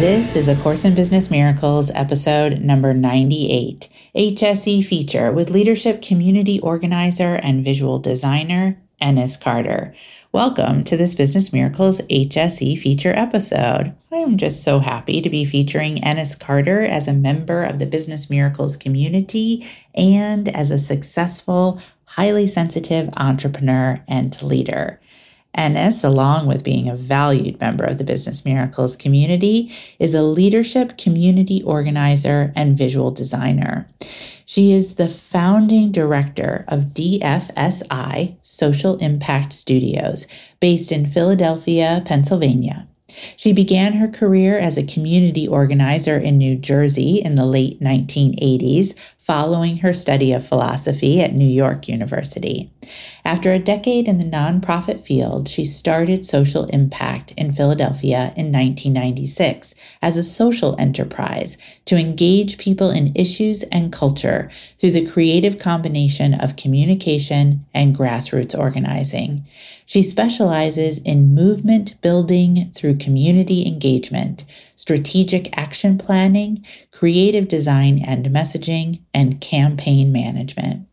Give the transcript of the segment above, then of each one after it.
This is A Course in Business Miracles, episode number 98, HSE feature with leadership community organizer and visual designer, Ennis Carter. Welcome to this Business Miracles HSE feature episode. I am just so happy to be featuring Ennis Carter as a member of the Business Miracles community and as a successful, highly sensitive entrepreneur and leader. Ennis, along with being a valued member of the Business Miracles community, is a leadership community organizer and visual designer. She is the founding director of DFSI Social Impact Studios, based in Philadelphia, Pennsylvania. She began her career as a community organizer in New Jersey in the late 1980s, following her study of philosophy at New York University. After a decade in the nonprofit field, she started Social Impact in Philadelphia in 1996 as a social enterprise to engage people in issues and culture through the creative combination of communication and grassroots organizing. She specializes in movement building through community engagement strategic action planning, creative design and messaging, and campaign management.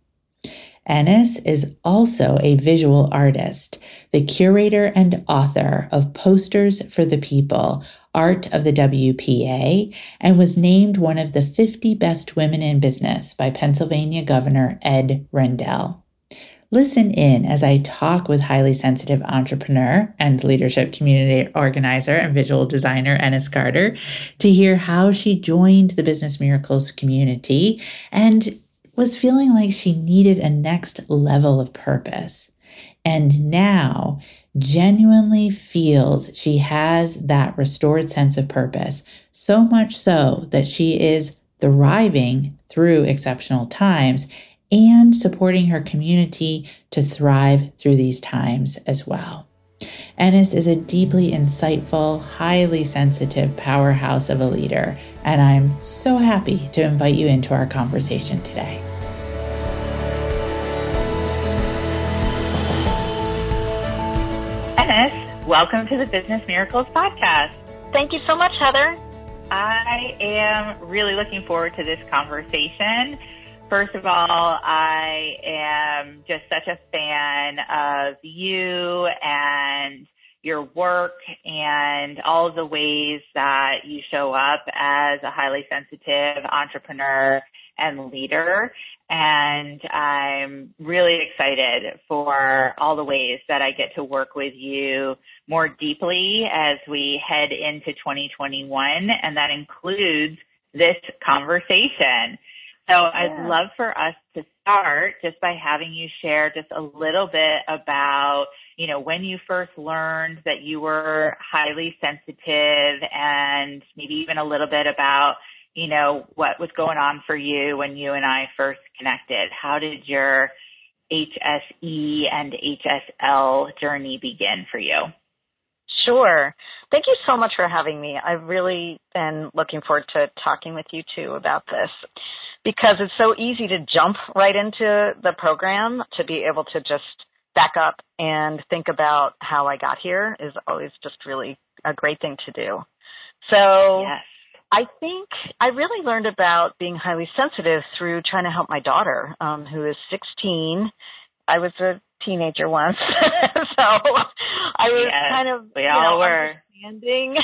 Ennis is also a visual artist, the curator and author of Posters for the People, Art of the WPA, and was named one of the 50 best women in business by Pennsylvania Governor Ed Rendell. Listen in as I talk with highly sensitive entrepreneur and leadership community organizer and visual designer Ennis Carter to hear how she joined the Business Miracles community and was feeling like she needed a next level of purpose. And now genuinely feels she has that restored sense of purpose, so much so that she is thriving through exceptional times and supporting her community to thrive through these times as well. Ennis is a deeply insightful, highly sensitive powerhouse of a leader, and I'm so happy to invite you into our conversation today. Ennis, welcome to the Business Miracles Podcast. Thank you so much, Heather. I am really looking forward to this conversation. First of all, I am just such a fan of you and your work and all the ways that you show up as a highly sensitive entrepreneur and leader. And I'm really excited for all the ways that I get to work with you more deeply as we head into 2021. And that includes this conversation. So yeah. I'd love for us to start just by having you share just a little bit about, you know, when you first learned that you were highly sensitive and maybe even a little bit about, you know, what was going on for you when you and I first connected. How did your HSE and HSL journey begin for you? Sure. Thank you so much for having me. I've really been looking forward to talking with you too about this because it's so easy to jump right into the program to be able to just back up and think about how I got here is always just really a great thing to do. So yes. I think I really learned about being highly sensitive through trying to help my daughter, um, who is 16. I was a teenager once, so I was yes, kind of we all know, were understanding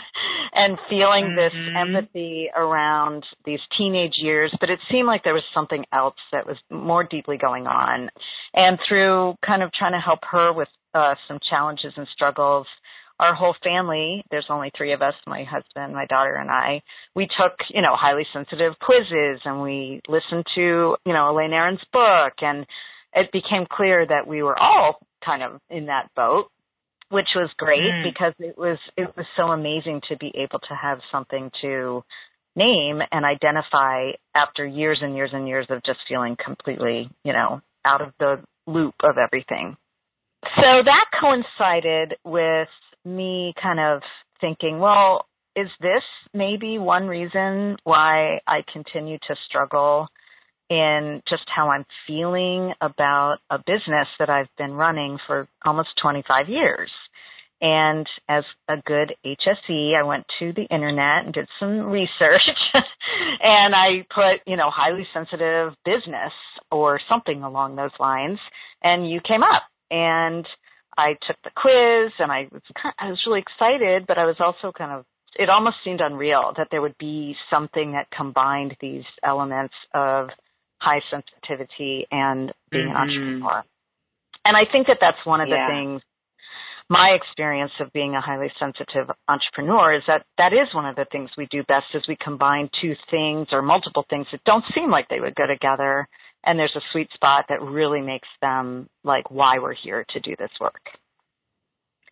and feeling mm-hmm. this empathy around these teenage years, but it seemed like there was something else that was more deeply going on. And through kind of trying to help her with uh, some challenges and struggles, our whole family, there's only three of us, my husband, my daughter, and I, we took, you know, highly sensitive quizzes and we listened to, you know, Elaine Aron's book and it became clear that we were all kind of in that boat which was great mm. because it was it was so amazing to be able to have something to name and identify after years and years and years of just feeling completely, you know, out of the loop of everything. So that coincided with me kind of thinking, well, is this maybe one reason why I continue to struggle in just how I'm feeling about a business that I've been running for almost 25 years? And as a good HSE, I went to the internet and did some research and I put, you know, highly sensitive business or something along those lines and you came up and I took the quiz and I was kind of, I was really excited, but I was also kind of it almost seemed unreal that there would be something that combined these elements of high sensitivity and being mm-hmm. an entrepreneur. And I think that that's one of the yeah. things my experience of being a highly sensitive entrepreneur is that that is one of the things we do best is we combine two things or multiple things that don't seem like they would go together and there's a sweet spot that really makes them like why we're here to do this work.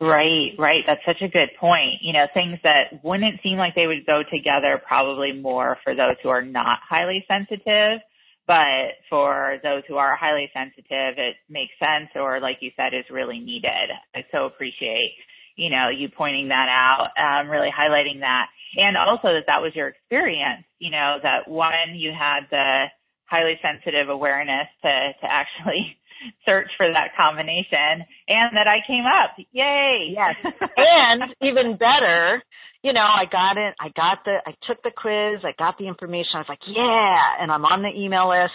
Right, right. That's such a good point. You know, things that wouldn't seem like they would go together probably more for those who are not highly sensitive. But for those who are highly sensitive, it makes sense or like you said, is really needed. I so appreciate, you know, you pointing that out, um, really highlighting that. And also that that was your experience, you know, that one, you had the highly sensitive awareness to, to actually search for that combination and that I came up. Yay. Yes. and even better, you know, I got it. I got the, I took the quiz. I got the information. I was like, yeah. And I'm on the email list.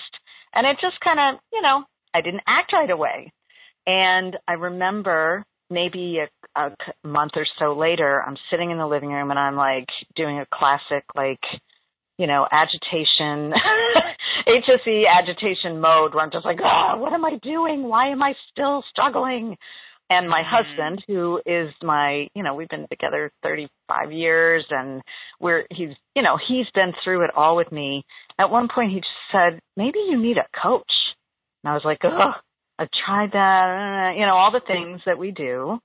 And it just kind of, you know, I didn't act right away. And I remember maybe a, a month or so later, I'm sitting in the living room and I'm like doing a classic, like, you know, agitation, HSE agitation mode where I'm just like, oh, what am I doing? Why am I still struggling? And my mm-hmm. husband, who is my, you know, we've been together 35 years and we're, he's, you know, he's been through it all with me. At one point he just said, maybe you need a coach. And I was like, oh, I've tried that, you know, all the things that we do.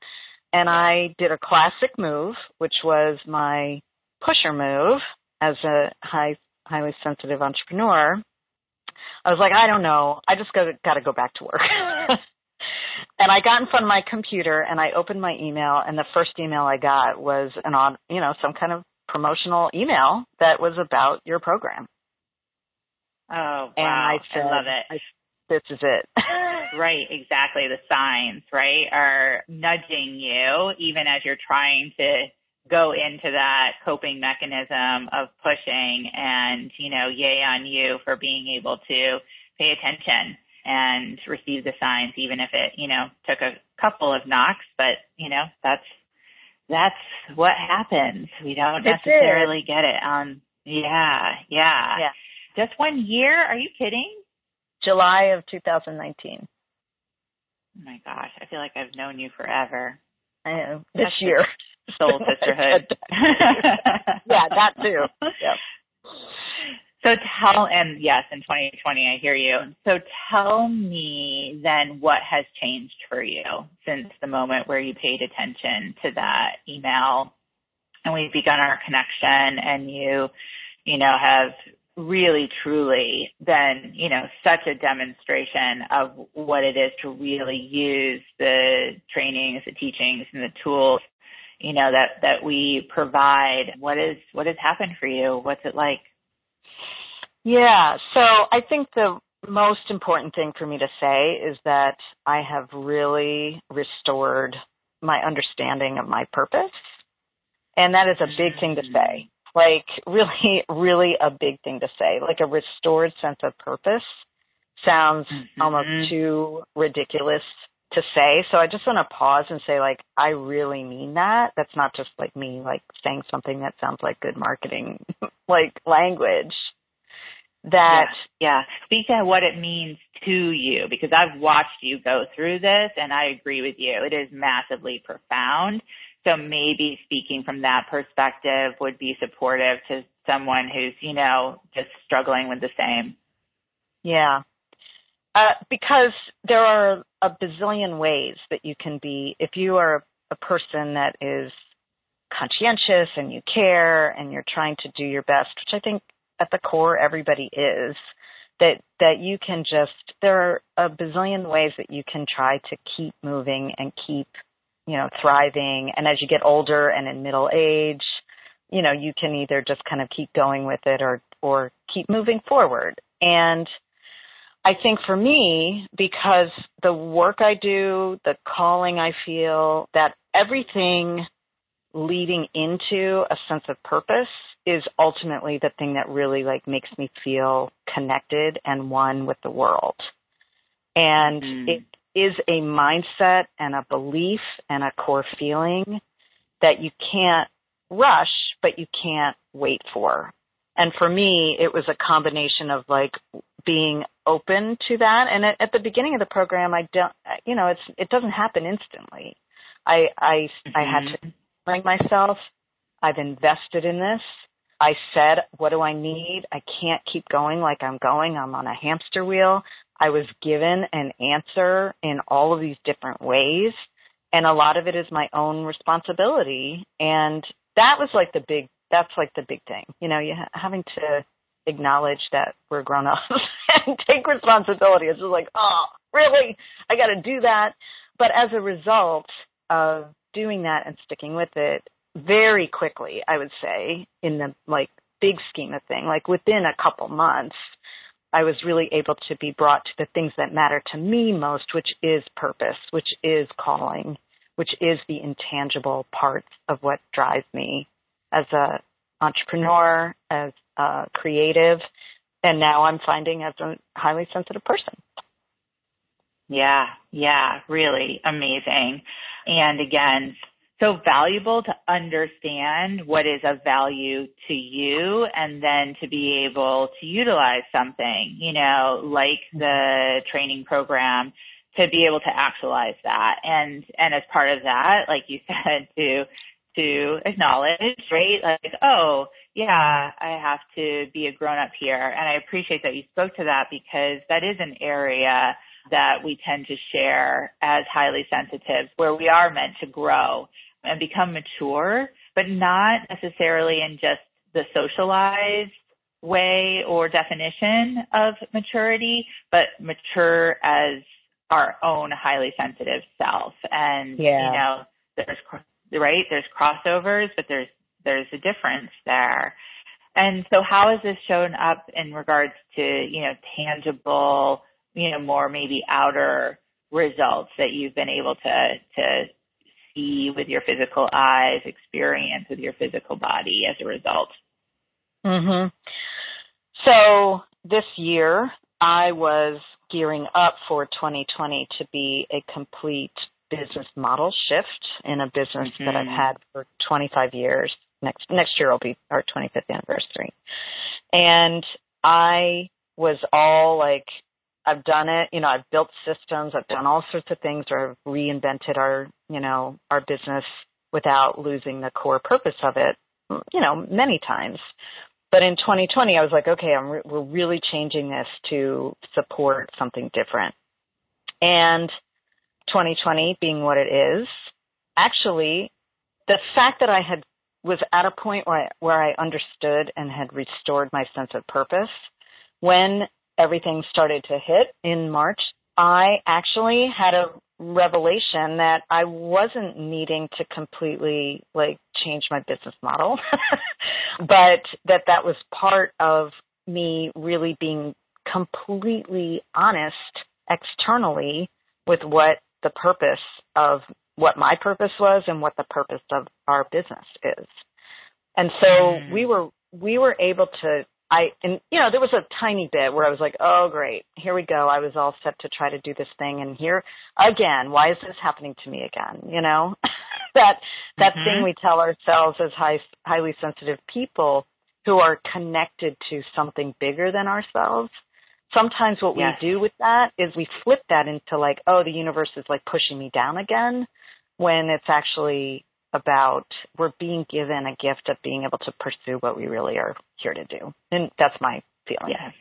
And I did a classic move, which was my pusher move as a high, highly sensitive entrepreneur, I was like, I don't know. I just got got to go back to work. and I got in front of my computer and I opened my email, and the first email I got was an on, you know, some kind of promotional email that was about your program. Oh wow! And I, said, I love it. I, this is it. right, exactly. The signs, right, are nudging you even as you're trying to go into that coping mechanism of pushing and, you know, yay on you for being able to pay attention and receive the signs, even if it, you know, took a couple of knocks, but, you know, that's, that's what happens. We don't necessarily get it. Um, yeah, yeah. Yeah. Just one year? Are you kidding? July of 2019. Oh my gosh, I feel like I've known you forever. I know. This That's year. Soul sisterhood. yeah, that too. Yep. So tell, and yes, in 2020, I hear you. So tell me then what has changed for you since the moment where you paid attention to that email and we've begun our connection and you, you know, have really truly been, you know, such a demonstration of what it is to really use the trainings, the teachings, and the tools, you know, that that we provide. What is what has happened for you? What's it like? Yeah, so I think the most important thing for me to say is that I have really restored my understanding of my purpose. And that is a big thing to say like really, really a big thing to say. Like a restored sense of purpose sounds mm-hmm. almost too ridiculous to say. So I just want to pause and say, like, I really mean that. That's not just like me, like saying something that sounds like good marketing, like language. That yeah, yeah, speak to what it means to you because I've watched you go through this, and I agree with you. It is massively profound, so maybe speaking from that perspective would be supportive to someone who's, you know, just struggling with the same. Yeah. Uh, because there are a bazillion ways that you can be, if you are a person that is conscientious and you care and you're trying to do your best, which I think at the core everybody is, that that you can just there are a bazillion ways that you can try to keep moving and keep you know thriving. And as you get older and in middle age you know you can either just kind of keep going with it or or keep moving forward. And I think for me, because the work I do, the calling I feel, that everything leading into a sense of purpose is ultimately the thing that really like makes me feel connected and one with the world. And mm. it is a mindset and a belief and a core feeling that you can't rush, but you can't wait for. And for me, it was a combination of like being open to that. And at, at the beginning of the program, I don't, you know, it's, it doesn't happen instantly. I, I, mm-hmm. I had to mm-hmm. bring myself. I've invested in this. I said, what do I need? I can't keep going like I'm going. I'm on a hamster wheel. I was given an answer in all of these different ways. And a lot of it is my own responsibility. And that was like the big, that's like the big thing. You know, you ha- having to acknowledge that we're grown ups and take responsibility. It's just like, oh, really? I got to do that. But as a result of doing that and sticking with it very quickly, I would say, in the like big scheme of thing, like within a couple months, I was really able to be brought to the things that matter to me most, which is purpose, which is calling, which is the intangible parts of what drives me as a entrepreneur, as a creative, and now I'm finding as a highly sensitive person. Yeah, yeah, really amazing. And again, so valuable to understand what is of value to you and then to be able to utilize something, you know, like the training program to be able to actualize that. And and as part of that, like you said, to to acknowledge, right? Like, oh, yeah, I have to be a grown up here. And I appreciate that you spoke to that because that is an area that we tend to share as highly sensitive where we are meant to grow and become mature, but not necessarily in just the socialized way or definition of maturity, but mature as our own highly sensitive self. And, yeah. you know, there's right? There's crossovers, but there's there's a difference there. And so how has this shown up in regards to, you know, tangible, you know, more maybe outer results that you've been able to to see with your physical eyes, experience with your physical body as a result? Mhm. So this year I was gearing up for 2020 to be a complete business model shift in a business mm-hmm. that I've mm-hmm. had for 25 years. Next next year will be our 25th anniversary, and I was all like, I've done it. You know, I've built systems. I've done all sorts of things, or I've reinvented our you know our business without losing the core purpose of it. You know, many times. But in 2020, I was like, okay, re- we're really changing this to support something different. And 2020 being what it is, actually, the fact that I had was at a point where I, where I understood and had restored my sense of purpose when everything started to hit in March. I actually had a revelation that I wasn't needing to completely like change my business model, but that that was part of me really being completely honest externally with what the purpose of what my purpose was and what the purpose of our business is. And so mm. we were we were able to I and you know there was a tiny bit where I was like, "Oh great, here we go." I was all set to try to do this thing and here again, why is this happening to me again? You know? that that mm-hmm. thing we tell ourselves as high, highly sensitive people who are connected to something bigger than ourselves sometimes what yes. we do with that is we flip that into like, oh, the universe is like pushing me down again, when it's actually about we're being given a gift of being able to pursue what we really are here to do. And that's my feeling. Yes.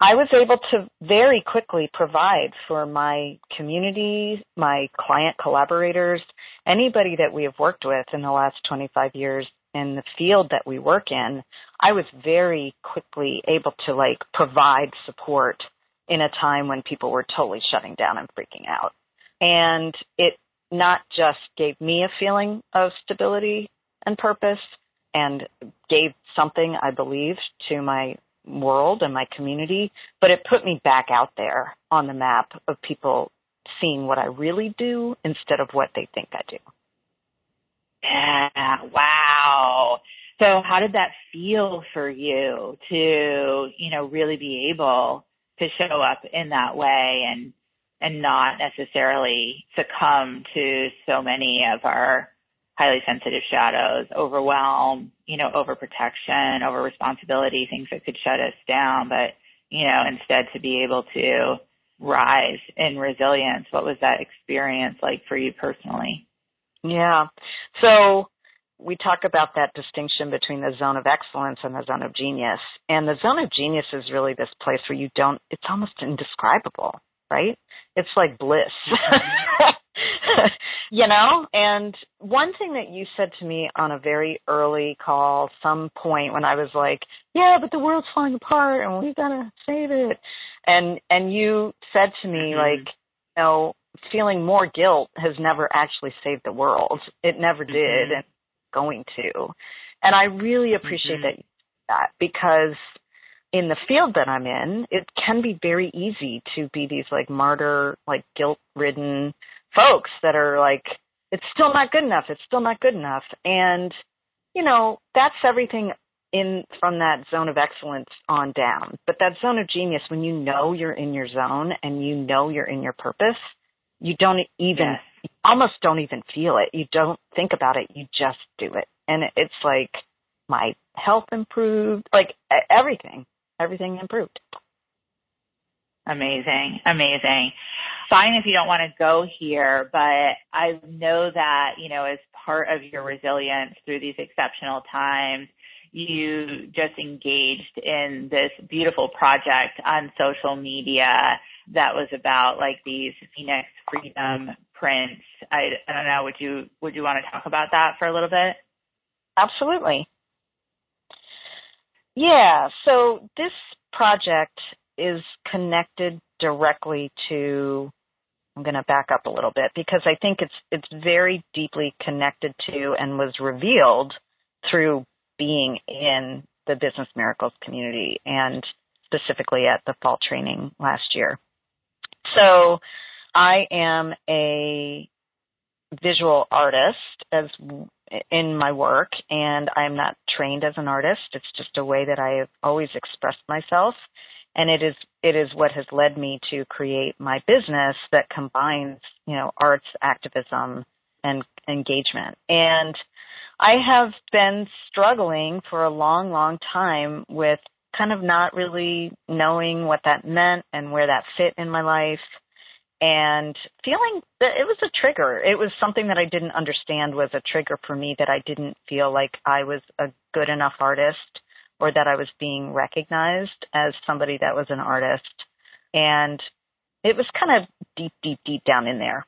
I was able to very quickly provide for my community, my client collaborators, anybody that we have worked with in the last 25 years in the field that we work in. I was very quickly able to like provide support in a time when people were totally shutting down and freaking out. And it not just gave me a feeling of stability and purpose and gave something I believed to my world and my community, but it put me back out there on the map of people seeing what I really do instead of what they think I do. Yeah, wow. So how did that feel for you to, you know, really be able to show up in that way and and not necessarily succumb to so many of our highly sensitive shadows, overwhelm, you know, overprotection, over responsibility, things that could shut us down, but, you know, instead to be able to rise in resilience. What was that experience like for you personally? Yeah. So we talk about that distinction between the zone of excellence and the zone of genius. And the zone of genius is really this place where you don't, it's almost indescribable, right? It's like bliss. you know? And one thing that you said to me on a very early call, some point when I was like, Yeah, but the world's falling apart and we've gotta save it and and you said to me mm-hmm. like, you know, feeling more guilt has never actually saved the world. It never did mm-hmm. and going to. And I really appreciate mm-hmm. that that because in the field that I'm in, it can be very easy to be these like martyr, like guilt ridden folks that are like, it's still not good enough. It's still not good enough. And, you know, that's everything in from that zone of excellence on down. But that zone of genius, when you know you're in your zone and you know you're in your purpose, you don't even, yes. almost don't even feel it. You don't think about it. You just do it. And it's like my health improved, like everything everything improved. Amazing, amazing. Fine if you don't want to go here, but I know that, you know, as part of your resilience through these exceptional times, you just engaged in this beautiful project on social media that was about like these Phoenix Freedom prints. I, I don't know, would you would you want to talk about that for a little bit? Absolutely. Yeah, so this project is connected directly to I'm going to back up a little bit because I think it's it's very deeply connected to and was revealed through being in the business miracles community and specifically at the fall training last year. So I am a visual artist as in my work and I'm not trained as an artist. It's just a way that I have always expressed myself. And it is it is what has led me to create my business that combines, you know, arts, activism, and engagement. And I have been struggling for a long, long time with kind of not really knowing what that meant and where that fit in my life and feeling that it was a trigger. It was something that I didn't understand was a trigger for me that I didn't feel like I was a good enough artist or that I was being recognized as somebody that was an artist. And it was kind of deep, deep, deep down in there.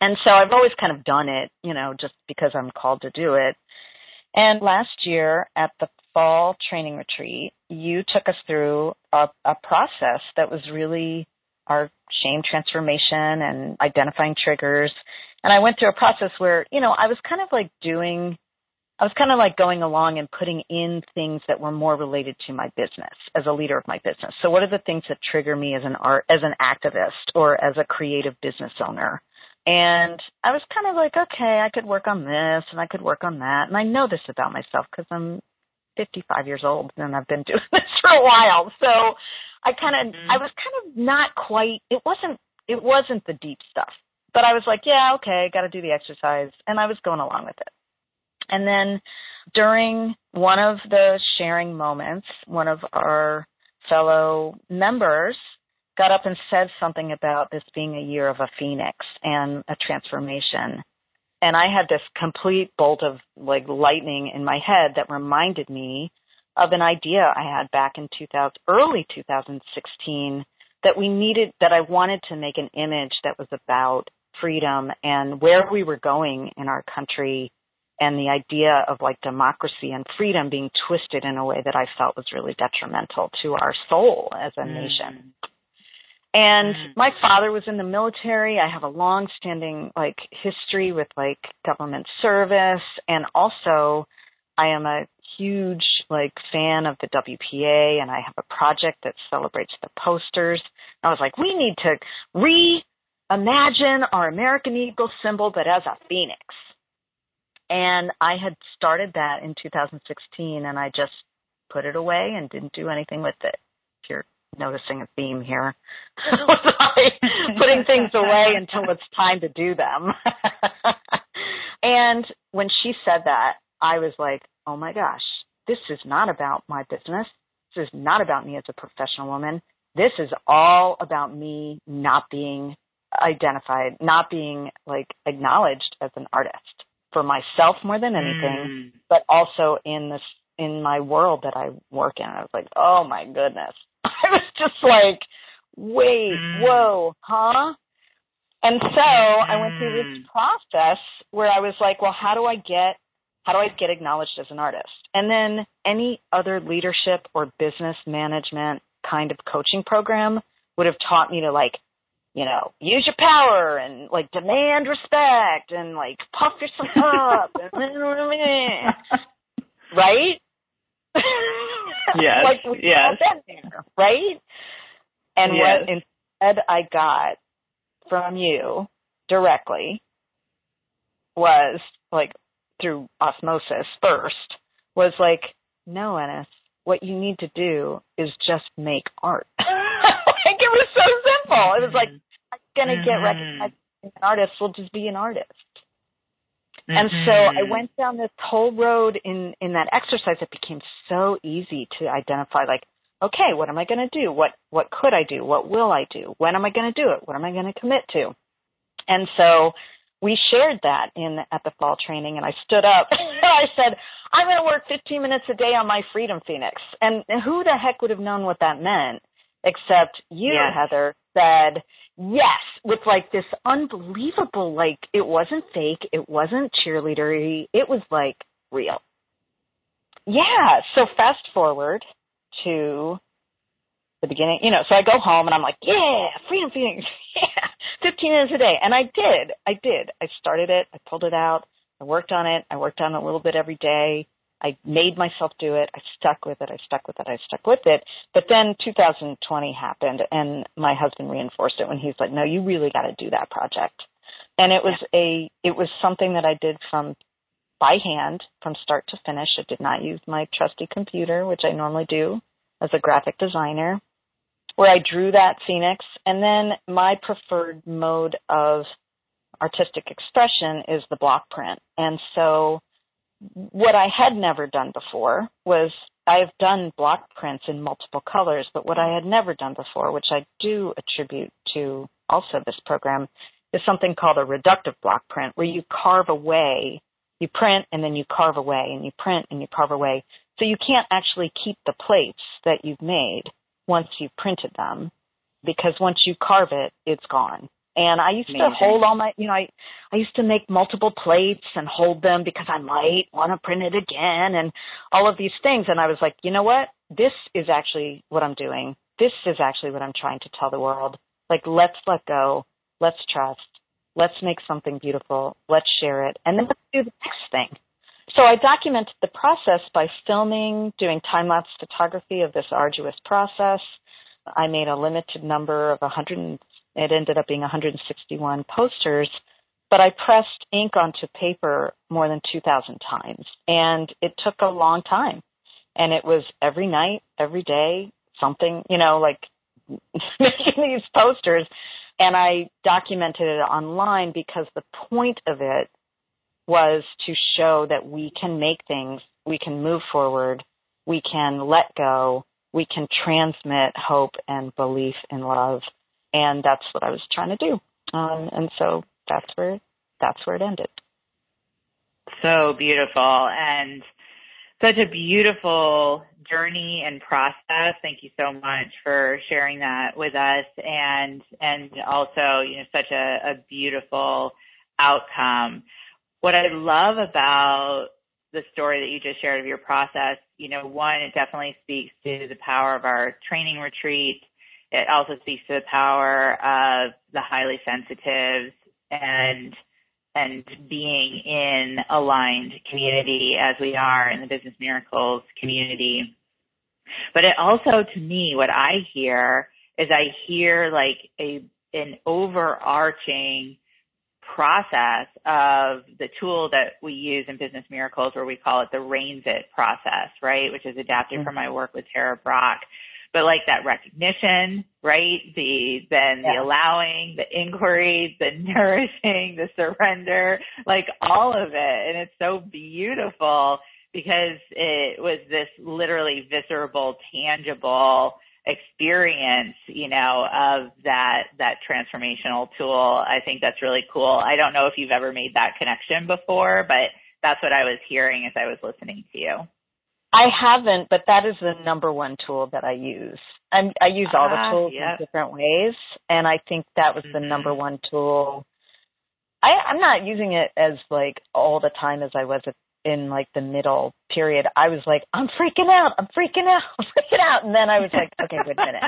And so I've always kind of done it, you know, just because I'm called to do it. And last year at the fall training retreat, you took us through a, a process that was really our shame transformation and identifying triggers. And I went through a process where, you know, I was kind of like doing, I was kind of like going along and putting in things that were more related to my business as a leader of my business. So what are the things that trigger me as an art, as an activist or as a creative business owner? And I was kind of like, okay, I could work on this and I could work on that. And I know this about myself because I'm 55 years old and I've been doing this for a while. So I kind of, mm-hmm. I was kind of not quite, it wasn't, it wasn't the deep stuff, but I was like, yeah, okay, got to do the exercise. And I was going along with it. And then during one of the sharing moments, one of our fellow members got up and said something about this being a year of a phoenix and a transformation. And I had this complete bolt of like lightning in my head that reminded me of an idea I had back in 2000, early 2016 that we needed, that I wanted to make an image that was about freedom and where we were going in our country and the idea of like democracy and freedom being twisted in a way that I felt was really detrimental to our soul as a mm. nation. And mm. my father was in the military. I have a long standing like history with like government service and also I am a huge like fan of the WPA and I have a project that celebrates the posters. I was like, we need to reimagine our American Eagle symbol but as a phoenix. And I had started that in 2016 and I just put it away and didn't do anything with it. If you're noticing a theme here, putting things away until it's time to do them. and when she said that, I was like, oh my gosh, this is not about my business. This is not about me as a professional woman. This is all about me not being identified, not being like acknowledged as an artist for myself more than anything, mm. but also in this in my world that I work in. I was like, oh my goodness. I was just like, wait, mm. whoa, huh? And so I went through this mm. process where I was like, well, how do I get how do I get acknowledged as an artist? And then any other leadership or business management kind of coaching program would have taught me to like you know, use your power and like demand respect and like puff yourself up. right? Yes. like we yes. all been there, right? And yes. what instead I got from you directly was like through osmosis first was like, no, Ennis, what you need to do is just make art. like it was so simple. It was like, I'm gonna mm-hmm. get recognized as an artist. We'll just be an artist. Mm-hmm. And so I mm-hmm. went down this whole road in in that exercise. It became so easy to identify, like, okay, what am I going to do? What what could I do? What will I do? When am I going to do it? What am I going to commit to? And so we shared that in at the fall training and I stood up and I said, I'm going to work 15 minutes a day on my Freedom Phoenix. And who the heck would have known what that meant except you, yes. Heather, said yes with like this unbelievable, like it wasn't fake. It wasn't cheerleadery. It was like real. Yeah. So fast forward to the beginning, you know, so I go home and I'm like, yeah, Freedom Phoenix, 15 minutes a day. And I did, I did. I started it, I pulled it out, I worked on it, I worked on it a little bit every day. I made myself do it. I stuck with it. I stuck with it. I stuck with it. But then 2020 happened and my husband reinforced it when he's like, no, you really got to do that project. And it was a, it was something that I did from by hand from start to finish. I did not use my trusty computer, which I normally do as a graphic designer where I drew that phoenix. And then my preferred mode of artistic expression is the block print. And so what I had never done before was I've done block prints in multiple colors, but what I had never done before, which I do attribute to also this program, is something called a reductive block print, where you carve away, you print and then you carve away, and you print and you carve away. So you can't actually keep the plates that you've made once you've printed them because once you carve it, it's gone. And I used Amazing. to hold all my, you know, I, I used to make multiple plates and hold them because I might want to print it again and all of these things. And I was like, you know what? This is actually what I'm doing. This is actually what I'm trying to tell the world. Like, let's let go. Let's trust. Let's make something beautiful. Let's share it. And then let's do the next thing. So I documented the process by filming, doing time lapse photography of this arduous process. I made a limited number of 100, it ended up being 161 posters, but I pressed ink onto paper more than 2,000 times. And it took a long time. And it was every night, every day, something, you know, like making these posters. And I documented it online because the point of it was to show that we can make things, we can move forward, we can let go, we can transmit hope and belief in love, and that's what I was trying to do. Um, and so that's where that's where it ended. So beautiful, and such a beautiful journey and process. Thank you so much for sharing that with us and and also, you know, such a, a beautiful outcome. What I love about the story that you just shared of your process, you know, one, it definitely speaks to the power of our training retreat. It also speaks to the power of the highly sensitives and and being in aligned community as we are in the business miracles community. But it also, to me, what I hear is I hear like a an overarching process of the tool that we use in Business Miracles, where we call it the RAINS IT process, right? Which is adapted mm-hmm. from my work with Tara Brach. but like that recognition, right? The then yeah. the allowing, the inquiry, the nourishing, the surrender, like all of it. And it's so beautiful because it was this literally visceral, tangible experience, you know, of that that transformational tool. I think that's really cool. I don't know if you've ever made that connection before, but that's what I was hearing as I was listening to you. I haven't, but that is the number one tool that I use. I'm, I use all the ah, tools in different ways, and I think that was the mm-hmm. number one tool. I, I'm not using it as like all the time as I was in like the middle period. I was like, I'm freaking out, I'm freaking out, I'm freaking out, and then I was like, okay, wait a minute,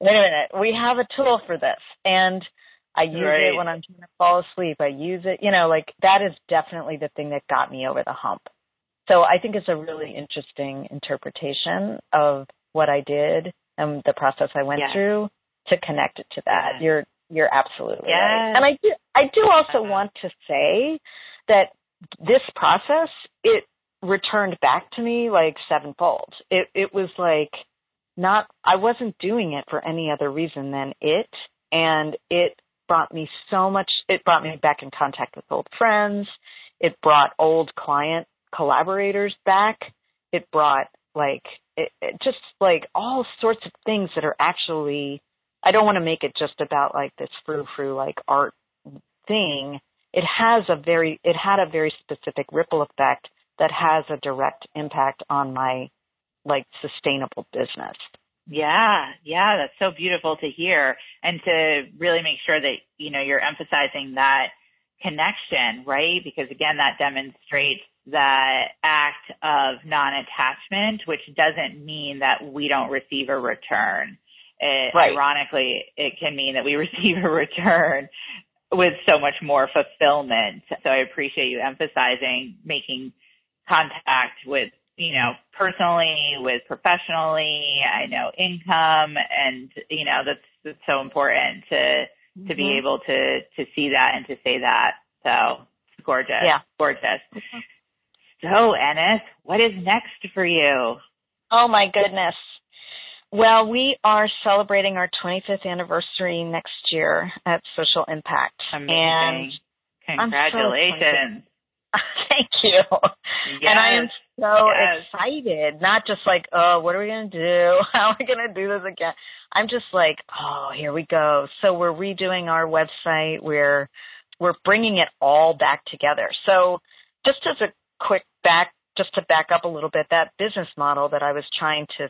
wait a minute, we have a tool for this, and I use right. it when I'm trying to fall asleep. I use it, you know, like that is definitely the thing that got me over the hump. So I think it's a really interesting interpretation of what I did and the process I went through to connect it to that. You're you're absolutely right. And I do I do also uh-huh. want to say that this process it returned back to me like sevenfold. It it was like not I wasn't doing it for any other reason than it and it brought me so much it brought me back in contact with old friends. It brought old client collaborators back. It brought like it, it just like all sorts of things that are actually I don't want to make it just about like this frou frou like art thing. It has a very it had a very specific ripple effect that has a direct impact on my like sustainable business. Yeah, yeah, that's so beautiful to hear and to really make sure that you know you're emphasizing that connection, right? Because again, that demonstrates the act of non-attachment, which doesn't mean that we don't receive a return. It, right. Ironically, it can mean that we receive a return with so much more fulfillment. So I appreciate you emphasizing making contact with, you know, personally, with professionally, I know income and, you know, that's, that's so important to, mm-hmm. to be mm-hmm. able to, to see that and to say that. So gorgeous. Yeah. Gorgeous. Mm-hmm. So, Ennis, what is next for you? Oh, my goodness. Well, we are celebrating our 25th anniversary next year at Social Impact. Amazing. And Congratulations. So Thank you. Yes. And I am so yes. excited. Not just like, oh, what are we going to do? How are we going to do this again? I'm just like, oh, here we go. So we're redoing our website. We're we're bringing it all back together. So just as a quick back, just to back up a little bit, that business model that I was trying to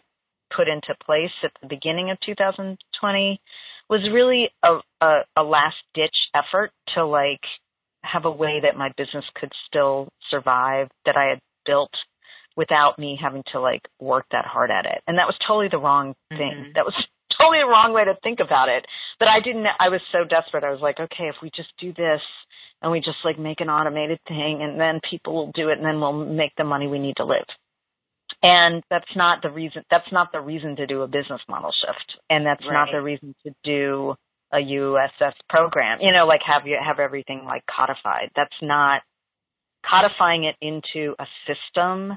put into place at the beginning of 2020 was really a, a, a last ditch effort to like have a way that my business could still survive that I had built without me having to like work that hard at it. And that was totally the wrong thing. Mm-hmm. That was totally the wrong way to think about it. But I didn't, I was so desperate. I was like, okay, if we just do this and we just like make an automated thing and then people will do it and then we'll make the money we need to live. And that's not the reason, that's not the reason to do a business model shift. And that's right. not the reason to do a USS program, you know, like have you have everything like codified. That's not codifying it into a system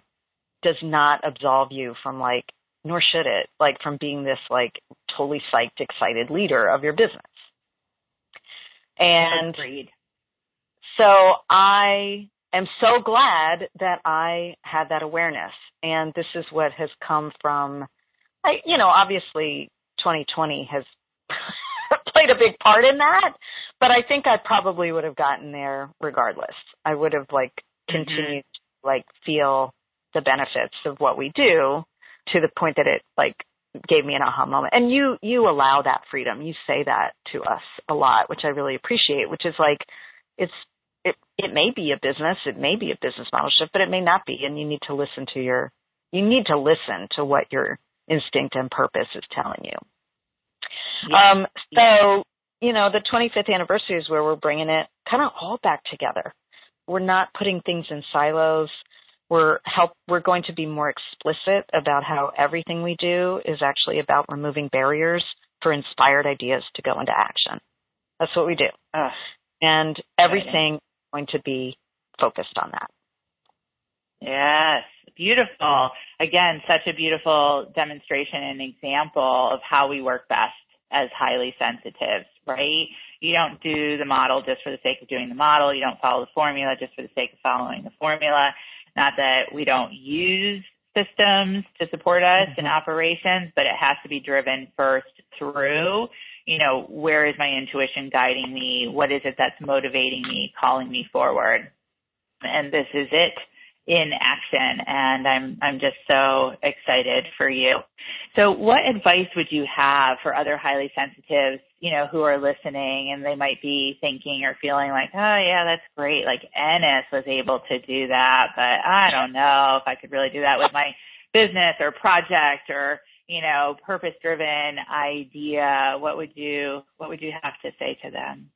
does not absolve you from like nor should it, like from being this like totally psyched, excited leader of your business. And Agreed. so I am so glad that I had that awareness. And this is what has come from, I, you know, obviously 2020 has played a big part in that, but I think I probably would have gotten there regardless. I would have like mm-hmm. continued mm-hmm. to like feel the benefits of what we do to the point that it like gave me an aha moment. And you you allow that freedom. You say that to us a lot, which I really appreciate, which is like it's it it may be a business, it may be a business model shift, but it may not be and you need to listen to your you need to listen to what your instinct and purpose is telling you. Yeah. Um so, you know, the 25th anniversary is where we're bringing it kind of all back together. We're not putting things in silos we're help we're going to be more explicit about how everything we do is actually about removing barriers for inspired ideas to go into action. That's what we do. Uh, and everything going to be focused on that. Yes, beautiful. Again, such a beautiful demonstration and example of how we work best as highly sensitives, right? You don't do the model just for the sake of doing the model. You don't follow the formula just for the sake of following the formula. Not that we don't use systems to support us mm-hmm. in operations, but it has to be driven first through, you know, where is my intuition guiding me? What is it that's motivating me, calling me forward? And this is it in action and I'm I'm just so excited for you. So what advice would you have for other highly sensitives, you know, who are listening and they might be thinking or feeling like, "Oh yeah, that's great. Like Ennis was able to do that, but I don't know if I could really do that with my business or project or, you know, purpose-driven idea." What would you what would you have to say to them?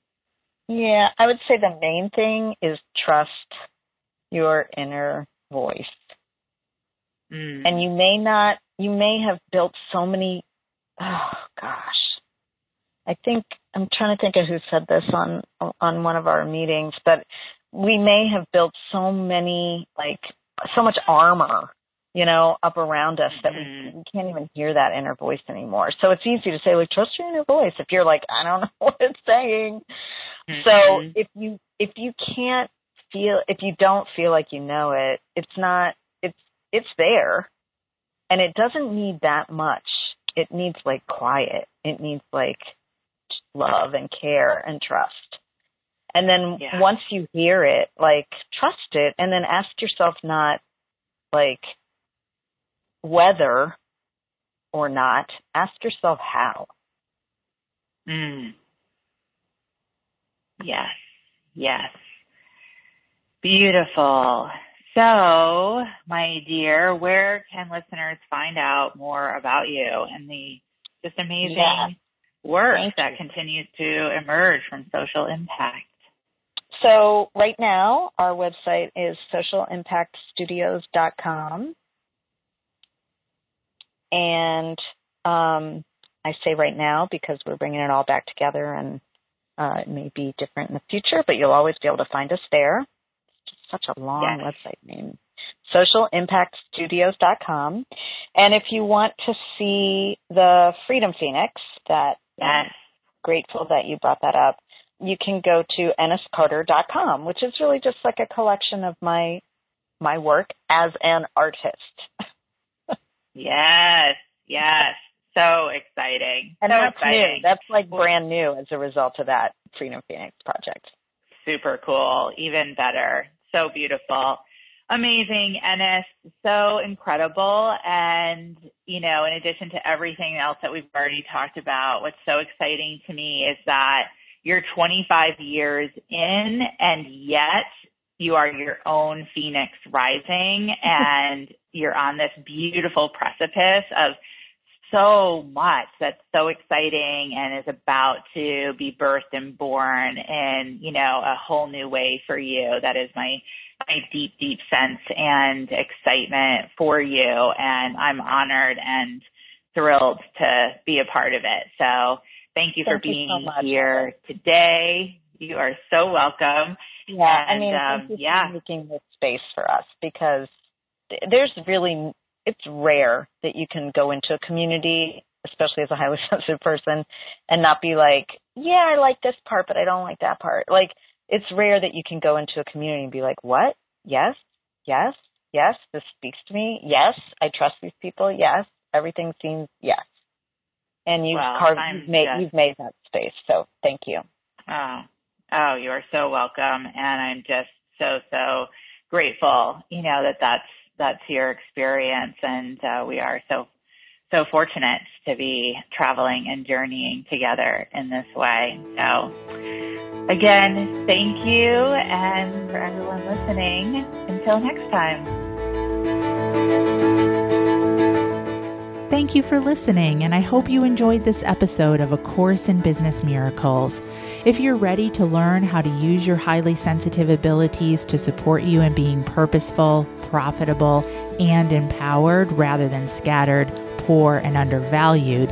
Yeah, I would say the main thing is trust your inner voice. Mm. And you may not, you may have built so many, oh gosh. I think, I'm trying to think of who said this on, on one of our meetings, but we may have built so many, like, so much armor, you know, up around us that mm-hmm. we, we can't even hear that inner voice anymore. So it's easy to say, like, trust your inner voice if you're like, I don't know what it's saying. Mm-hmm. So if you, if you can't feel if you don't feel like you know it, it's not it's it's there. And it doesn't need that much. It needs like quiet. It needs like love and care and trust. And then yeah. once you hear it, like trust it and then ask yourself not like whether or not, ask yourself how. Mm. Yes. Yes. Beautiful. So, my dear, where can listeners find out more about you and the just amazing yeah. work Thank that you. continues to emerge from social impact? So, right now, our website is socialimpactstudios.com. And um, I say right now because we're bringing it all back together and uh, it may be different in the future, but you'll always be able to find us there such a long yes. website name. Socialimpactstudios.com. And if you want to see the Freedom Phoenix, that yes. I'm grateful that you brought that up, you can go to enniscarter.com, which is really just like a collection of my my work as an artist. yes, yes. So exciting. And so that's exciting. new. That's like brand new as a result of that Freedom Phoenix project. Super cool. Even better so beautiful. Amazing, Ennis, so incredible. And, you know, in addition to everything else that we've already talked about, what's so exciting to me is that you're 25 years in and yet you are your own phoenix rising and you're on this beautiful precipice of so much that's so exciting and is about to be birthed and born in, you know, a whole new way for you. That is my my deep, deep sense and excitement for you. And I'm honored and thrilled to be a part of it. So thank you thank for being so here today. You are so welcome. Yeah, and, I mean, um, thank you yeah. for making this space for us because there's really it's rare that you can go into a community, especially as a highly sensitive person, and not be like, yeah, I like this part, but I don't like that part. Like, it's rare that you can go into a community and be like, what? Yes, yes, yes, this speaks to me. Yes, I trust these people. Yes, everything seems yes. And you've well, carved, you've made, just... you've made that space. So thank you. Oh, oh, you are so welcome. And I'm just so, so grateful, you know, that that's that's your experience, and uh, we are so so fortunate to be traveling and journeying together in this way. So, again, thank you, and for everyone listening, until next time. Thank you for listening, and I hope you enjoyed this episode of A Course in Business Miracles. If you're ready to learn how to use your highly sensitive abilities to support you in being purposeful, profitable, and empowered rather than scattered, poor, and undervalued,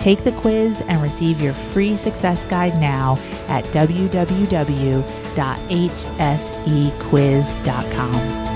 Take the quiz and receive your free success guide now at www.hsequiz.com.